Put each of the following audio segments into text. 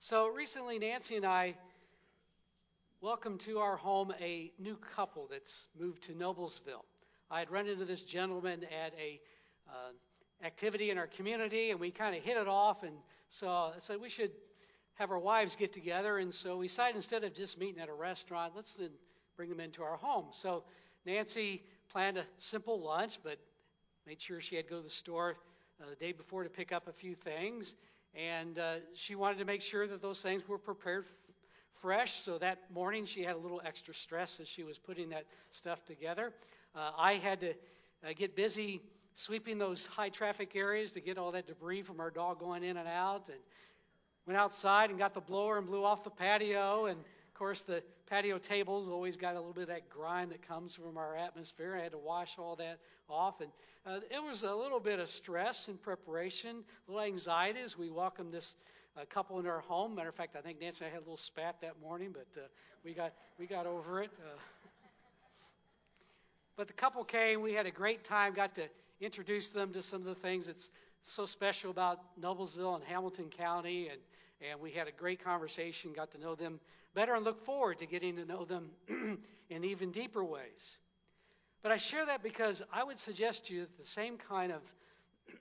So recently, Nancy and I welcomed to our home a new couple that's moved to Noblesville. I had run into this gentleman at a uh, activity in our community, and we kind of hit it off, and so I said we should have our wives get together. And so we decided instead of just meeting at a restaurant, let's then bring them into our home. So Nancy planned a simple lunch, but made sure she had to go to the store uh, the day before to pick up a few things. And uh, she wanted to make sure that those things were prepared f- fresh. So that morning she had a little extra stress as she was putting that stuff together. Uh, I had to uh, get busy sweeping those high traffic areas to get all that debris from our dog going in and out. And went outside and got the blower and blew off the patio. And course, the patio tables always got a little bit of that grime that comes from our atmosphere. I had to wash all that off. And uh, it was a little bit of stress and preparation, a little anxiety as we welcomed this uh, couple into our home. Matter of fact, I think Nancy and I had a little spat that morning, but uh, we got we got over it. Uh, but the couple came. We had a great time. Got to introduce them to some of the things that's so special about Noblesville and Hamilton County, and and we had a great conversation, got to know them better, and look forward to getting to know them in even deeper ways. But I share that because I would suggest to you that the same kind of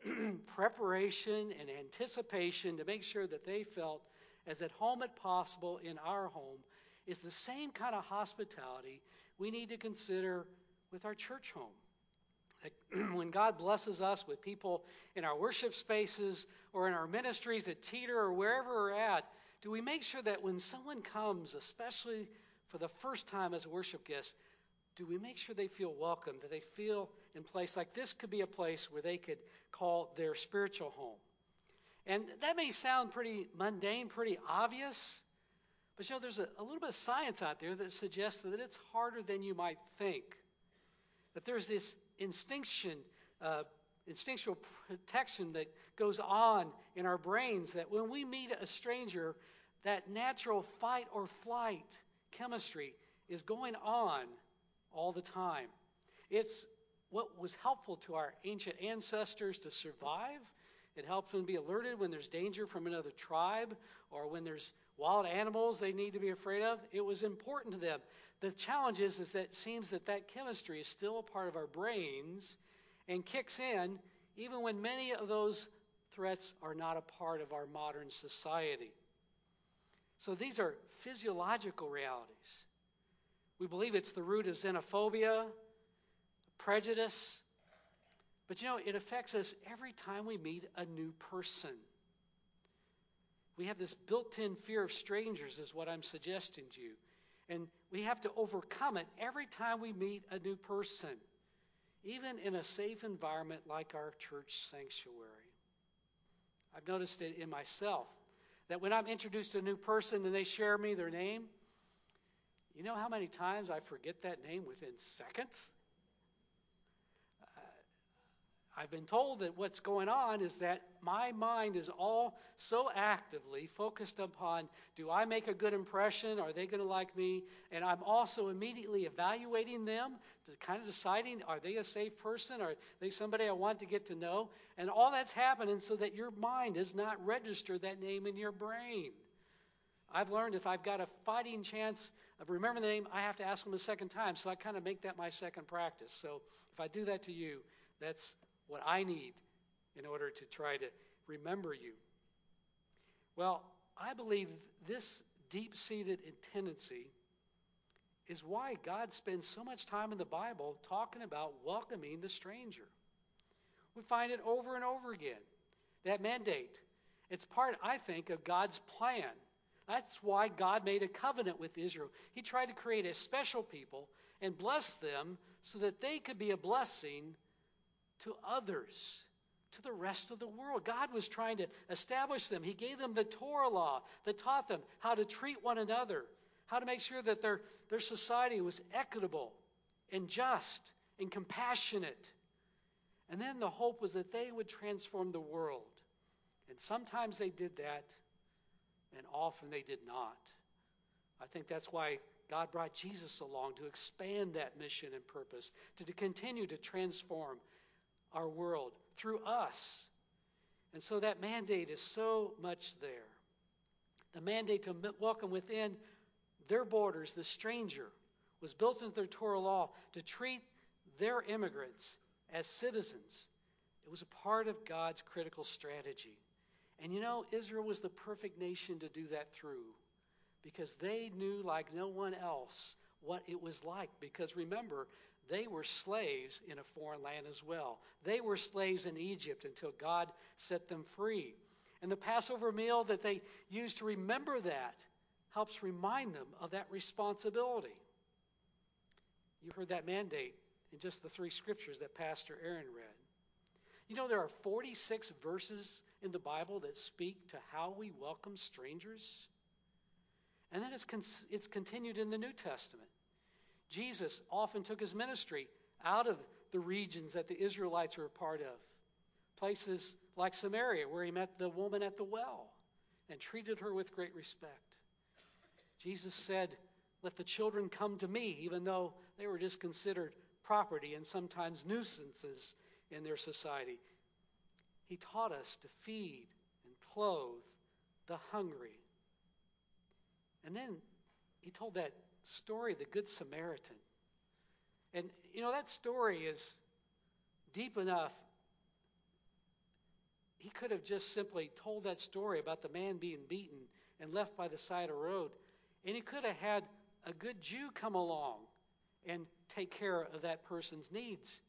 preparation and anticipation to make sure that they felt as at home as possible in our home is the same kind of hospitality we need to consider with our church home. when God blesses us with people in our worship spaces or in our ministries at Teeter or wherever we're at, do we make sure that when someone comes, especially for the first time as a worship guest, do we make sure they feel welcome, that they feel in place like this could be a place where they could call their spiritual home? And that may sound pretty mundane, pretty obvious, but you know, there's a, a little bit of science out there that suggests that it's harder than you might think. That there's this instinction, uh, instinctual protection that goes on in our brains that when we meet a stranger, that natural fight or flight chemistry is going on all the time. It's what was helpful to our ancient ancestors to survive. It helps them be alerted when there's danger from another tribe or when there's wild animals they need to be afraid of. It was important to them. The challenge is, is that it seems that that chemistry is still a part of our brains and kicks in even when many of those threats are not a part of our modern society. So these are physiological realities. We believe it's the root of xenophobia, prejudice. But you know, it affects us every time we meet a new person. We have this built in fear of strangers, is what I'm suggesting to you. And we have to overcome it every time we meet a new person, even in a safe environment like our church sanctuary. I've noticed it in myself that when I'm introduced to a new person and they share me their name, you know how many times I forget that name within seconds? I've been told that what's going on is that my mind is all so actively focused upon do I make a good impression? Are they going to like me? And I'm also immediately evaluating them, to kind of deciding are they a safe person? Are they somebody I want to get to know? And all that's happening so that your mind does not register that name in your brain. I've learned if I've got a fighting chance of remembering the name, I have to ask them a second time. So I kind of make that my second practice. So if I do that to you, that's what I need in order to try to remember you. Well, I believe this deep seated tendency is why God spends so much time in the Bible talking about welcoming the stranger. We find it over and over again. That mandate. It's part, I think, of God's plan. That's why God made a covenant with Israel. He tried to create a special people and bless them so that they could be a blessing to others, to the rest of the world. God was trying to establish them. He gave them the Torah law that taught them how to treat one another, how to make sure that their, their society was equitable and just and compassionate. And then the hope was that they would transform the world. And sometimes they did that, and often they did not. I think that's why God brought Jesus along to expand that mission and purpose, to, to continue to transform our world through us. And so that mandate is so much there. The mandate to welcome within their borders the stranger was built into their Torah law to treat their immigrants as citizens. It was a part of God's critical strategy. And you know, Israel was the perfect nation to do that through because they knew, like no one else, what it was like. Because remember, they were slaves in a foreign land as well. They were slaves in Egypt until God set them free. And the Passover meal that they used to remember that helps remind them of that responsibility. You heard that mandate in just the three scriptures that Pastor Aaron read. You know, there are 46 verses in the Bible that speak to how we welcome strangers. And then it's, con- it's continued in the New Testament. Jesus often took his ministry out of the regions that the Israelites were a part of. Places like Samaria, where he met the woman at the well and treated her with great respect. Jesus said, Let the children come to me, even though they were just considered property and sometimes nuisances in their society. He taught us to feed and clothe the hungry. And then he told that story, the Good Samaritan. And, you know, that story is deep enough. He could have just simply told that story about the man being beaten and left by the side of the road. And he could have had a good Jew come along and take care of that person's needs.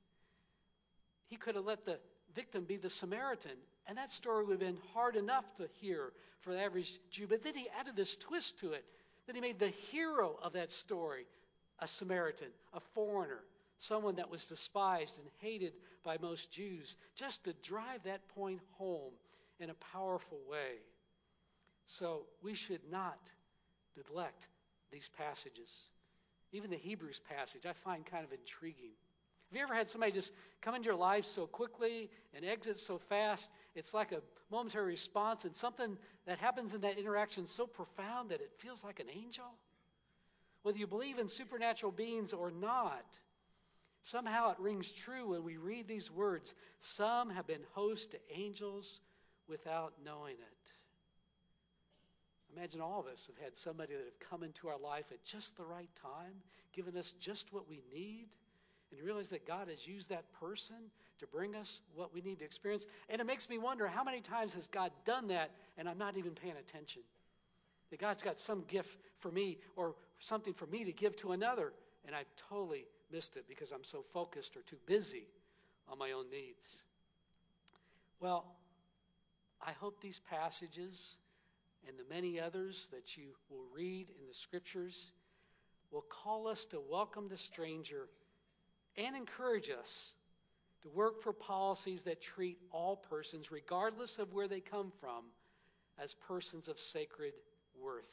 He could have let the victim be the Samaritan, and that story would have been hard enough to hear for the average Jew. But then he added this twist to it that he made the hero of that story a Samaritan, a foreigner, someone that was despised and hated by most Jews, just to drive that point home in a powerful way. So we should not neglect these passages. Even the Hebrews passage I find kind of intriguing. Have you ever had somebody just come into your life so quickly and exit so fast? It's like a momentary response, and something that happens in that interaction so profound that it feels like an angel. Whether you believe in supernatural beings or not, somehow it rings true when we read these words. Some have been hosts to angels without knowing it. Imagine all of us have had somebody that have come into our life at just the right time, given us just what we need, and you realize that God has used that person to bring us what we need to experience. And it makes me wonder how many times has God done that and I'm not even paying attention? That God's got some gift for me or something for me to give to another, and I've totally missed it because I'm so focused or too busy on my own needs. Well, I hope these passages and the many others that you will read in the scriptures will call us to welcome the stranger and encourage us to work for policies that treat all persons, regardless of where they come from, as persons of sacred worth.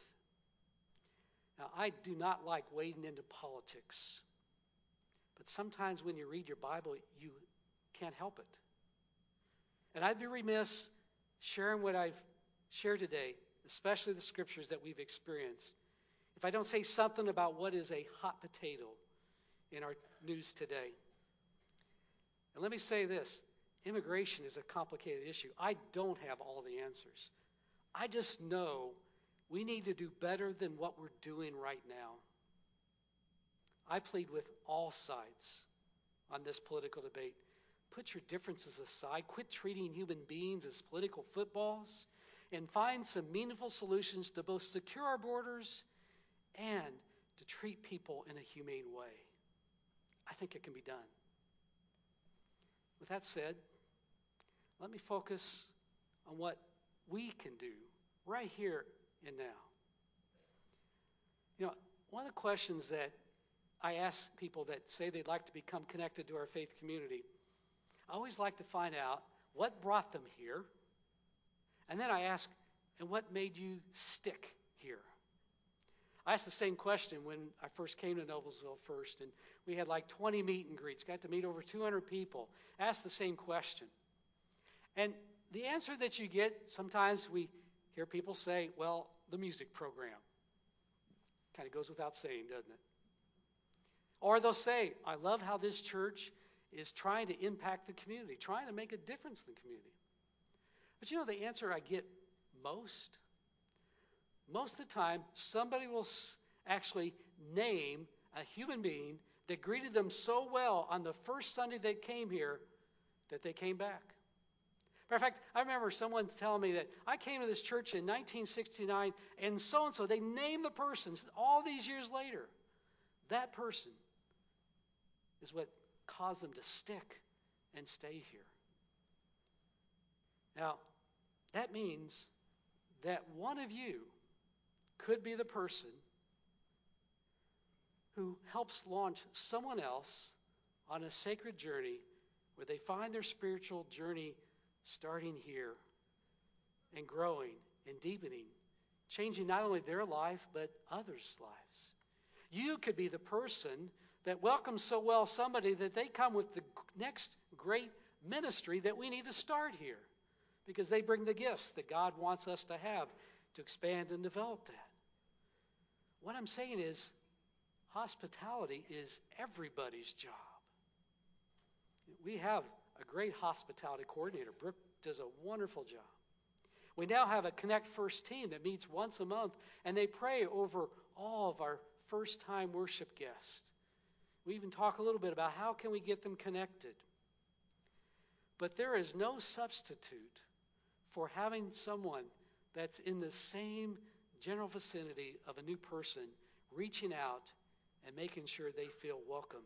Now, I do not like wading into politics, but sometimes when you read your Bible, you can't help it. And I'd be remiss sharing what I've shared today, especially the scriptures that we've experienced, if I don't say something about what is a hot potato in our news today. And let me say this immigration is a complicated issue. I don't have all the answers. I just know we need to do better than what we're doing right now. I plead with all sides on this political debate. Put your differences aside, quit treating human beings as political footballs, and find some meaningful solutions to both secure our borders and to treat people in a humane way. I think it can be done. With that said, let me focus on what we can do right here and now. You know, one of the questions that I ask people that say they'd like to become connected to our faith community, I always like to find out what brought them here. And then I ask, and what made you stick here? I asked the same question when I first came to Noblesville first, and we had like 20 meet and greets, got to meet over 200 people. Asked the same question. And the answer that you get, sometimes we hear people say, well, the music program. Kind of goes without saying, doesn't it? Or they'll say, I love how this church is trying to impact the community, trying to make a difference in the community. But you know the answer I get most? Most of the time, somebody will actually name a human being that greeted them so well on the first Sunday they came here that they came back. Matter of fact, I remember someone telling me that I came to this church in 1969 and so and so. They named the person all these years later. That person is what caused them to stick and stay here. Now, that means that one of you could be the person who helps launch someone else on a sacred journey where they find their spiritual journey starting here and growing and deepening, changing not only their life, but others' lives. You could be the person that welcomes so well somebody that they come with the next great ministry that we need to start here because they bring the gifts that God wants us to have to expand and develop that. What I'm saying is, hospitality is everybody's job. We have a great hospitality coordinator. Brooke does a wonderful job. We now have a Connect First team that meets once a month, and they pray over all of our first time worship guests. We even talk a little bit about how can we get them connected. But there is no substitute for having someone that's in the same general vicinity of a new person reaching out and making sure they feel welcome.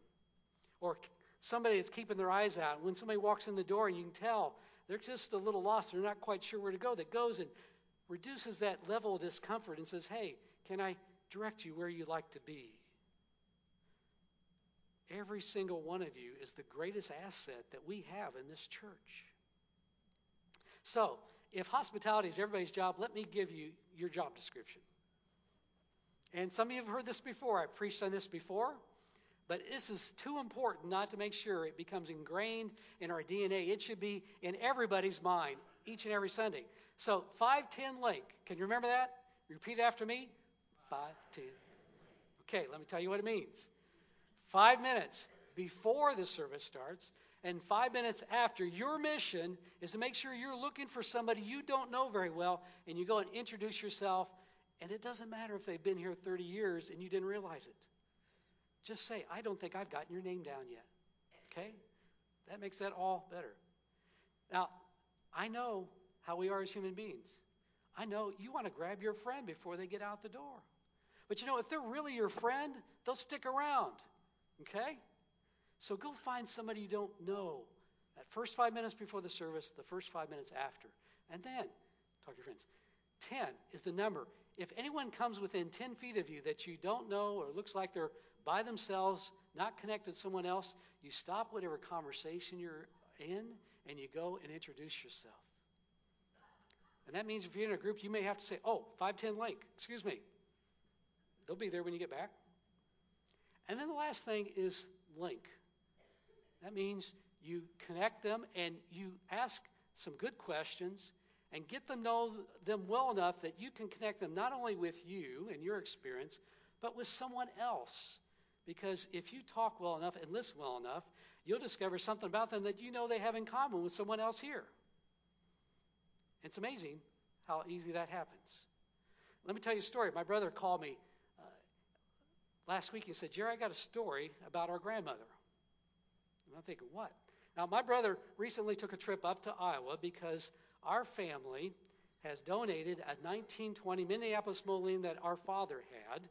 Or somebody that's keeping their eyes out. When somebody walks in the door and you can tell they're just a little lost, they're not quite sure where to go, that goes and reduces that level of discomfort and says, Hey, can I direct you where you'd like to be? Every single one of you is the greatest asset that we have in this church. So, if hospitality is everybody's job, let me give you your job description. And some of you have heard this before. I've preached on this before. But this is too important not to make sure it becomes ingrained in our DNA. It should be in everybody's mind each and every Sunday. So 510 Link. Can you remember that? Repeat after me. 510. Okay, let me tell you what it means. Five minutes before the service starts, and five minutes after, your mission is to make sure you're looking for somebody you don't know very well, and you go and introduce yourself. And it doesn't matter if they've been here 30 years and you didn't realize it. Just say, I don't think I've gotten your name down yet. Okay? That makes that all better. Now, I know how we are as human beings. I know you want to grab your friend before they get out the door. But you know, if they're really your friend, they'll stick around. Okay? So go find somebody you don't know. That first five minutes before the service, the first five minutes after. And then talk to your friends. 10 is the number. If anyone comes within 10 feet of you that you don't know or looks like they're by themselves, not connected to someone else, you stop whatever conversation you're in and you go and introduce yourself. And that means if you're in a group, you may have to say, oh, 510 Link, excuse me. They'll be there when you get back. And then the last thing is link. That means you connect them and you ask some good questions and get them know them well enough that you can connect them not only with you and your experience, but with someone else because if you talk well enough and listen well enough, you'll discover something about them that you know they have in common with someone else here. It's amazing how easy that happens. Let me tell you a story. My brother called me uh, last week and said, Jerry, I got a story about our grandmother. And I'm thinking, what? Now, my brother recently took a trip up to Iowa because our family has donated a 1920 Minneapolis Moline that our father had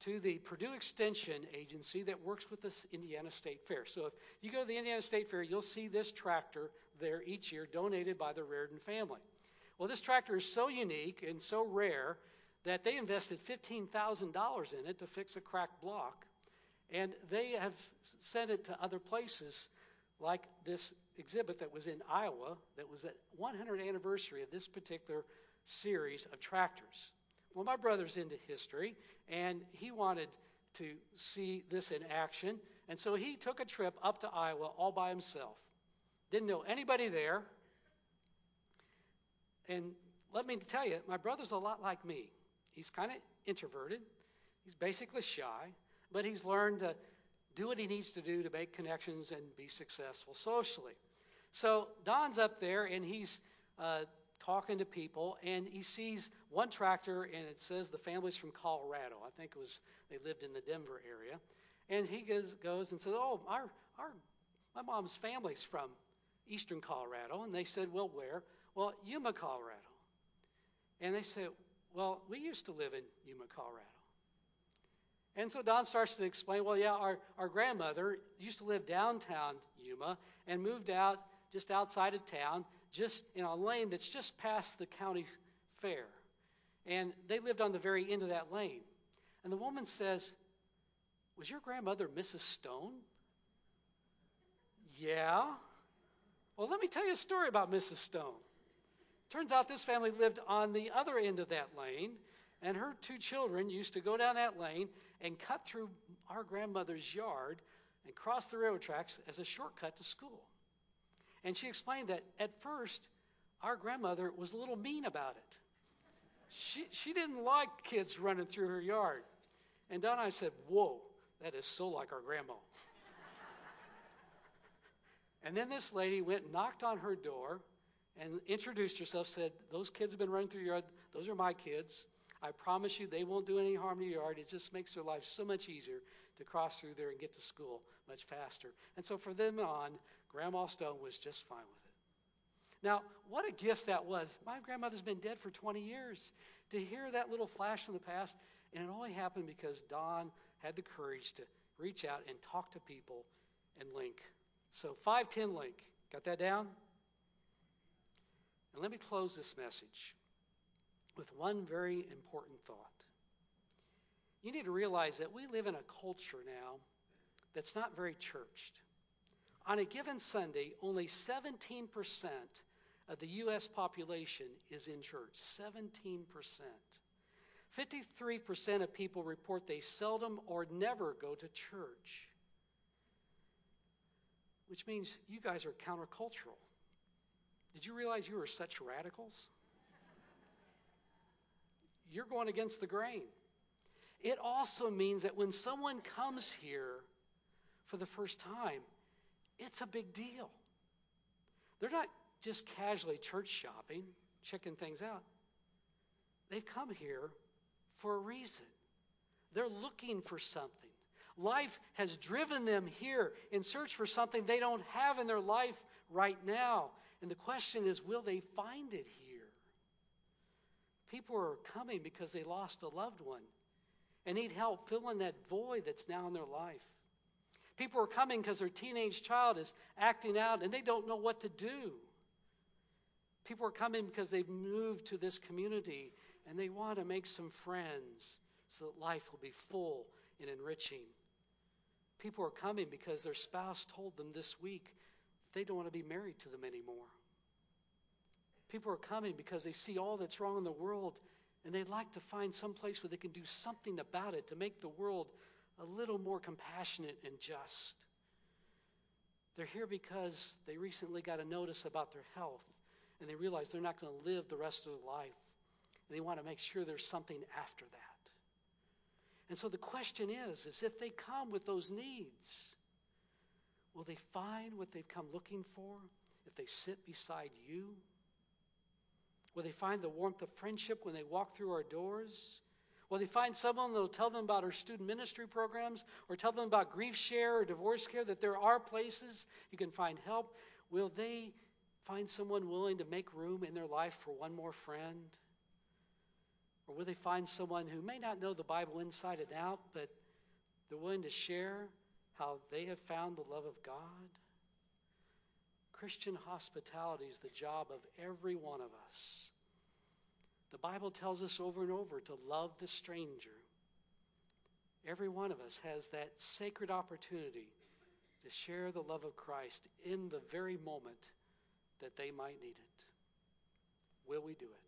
to the Purdue Extension Agency that works with this Indiana State Fair. So if you go to the Indiana State Fair, you'll see this tractor there each year donated by the Reardon family. Well, this tractor is so unique and so rare that they invested $15,000 in it to fix a cracked block. And they have sent it to other places like this exhibit that was in Iowa that was at 100th anniversary of this particular series of tractors. Well, my brother's into history, and he wanted to see this in action. And so he took a trip up to Iowa all by himself. Didn't know anybody there. And let me tell you, my brother's a lot like me. He's kind of introverted, he's basically shy, but he's learned to do what he needs to do to make connections and be successful socially. So Don's up there, and he's uh, talking to people, and he sees one tractor, and it says the family's from Colorado. I think it was they lived in the Denver area, and he goes, goes and says, "Oh, our our my mom's family's from eastern Colorado," and they said, "Well, where?" Well, Yuma, Colorado. And they said, Well, we used to live in Yuma, Colorado. And so Don starts to explain, well, yeah, our, our grandmother used to live downtown Yuma and moved out just outside of town, just in a lane that's just past the county fair. And they lived on the very end of that lane. And the woman says, Was your grandmother Mrs. Stone? Yeah. Well, let me tell you a story about Mrs. Stone. Turns out this family lived on the other end of that lane, and her two children used to go down that lane and cut through our grandmother's yard and cross the railroad tracks as a shortcut to school. And she explained that at first, our grandmother was a little mean about it. She, she didn't like kids running through her yard. And Don and I said, Whoa, that is so like our grandma. and then this lady went and knocked on her door and introduced herself, said, Those kids have been running through your yard. Those are my kids. I promise you they won't do any harm to your yard. It just makes their life so much easier to cross through there and get to school much faster. And so for them on, Grandma Stone was just fine with it. Now, what a gift that was. My grandmother's been dead for 20 years. To hear that little flash from the past, and it only happened because Don had the courage to reach out and talk to people and link. So 510 link. Got that down? And let me close this message with one very important thought. You need to realize that we live in a culture now that's not very churched. On a given Sunday, only 17% of the U.S. population is in church. 17%. 53% of people report they seldom or never go to church, which means you guys are countercultural. Did you realize you were such radicals? You're going against the grain. It also means that when someone comes here for the first time, it's a big deal. They're not just casually church shopping, checking things out. They've come here for a reason. They're looking for something. Life has driven them here in search for something they don't have in their life right now. And the question is will they find it here? People are coming because they lost a loved one and need help filling that void that's now in their life. People are coming because their teenage child is acting out and they don't know what to do. People are coming because they've moved to this community and they want to make some friends so that life will be full and enriching. People are coming because their spouse told them this week they don't want to be married to them anymore. People are coming because they see all that's wrong in the world and they'd like to find some place where they can do something about it to make the world a little more compassionate and just. They're here because they recently got a notice about their health and they realize they're not going to live the rest of their life. And they want to make sure there's something after that. And so the question is, is if they come with those needs, will they find what they've come looking for if they sit beside you? Will they find the warmth of friendship when they walk through our doors? Will they find someone that will tell them about our student ministry programs or tell them about grief share or divorce care, that there are places you can find help? Will they find someone willing to make room in their life for one more friend? Or will they find someone who may not know the Bible inside and out, but they're willing to share how they have found the love of God? Christian hospitality is the job of every one of us. The Bible tells us over and over to love the stranger. Every one of us has that sacred opportunity to share the love of Christ in the very moment that they might need it. Will we do it?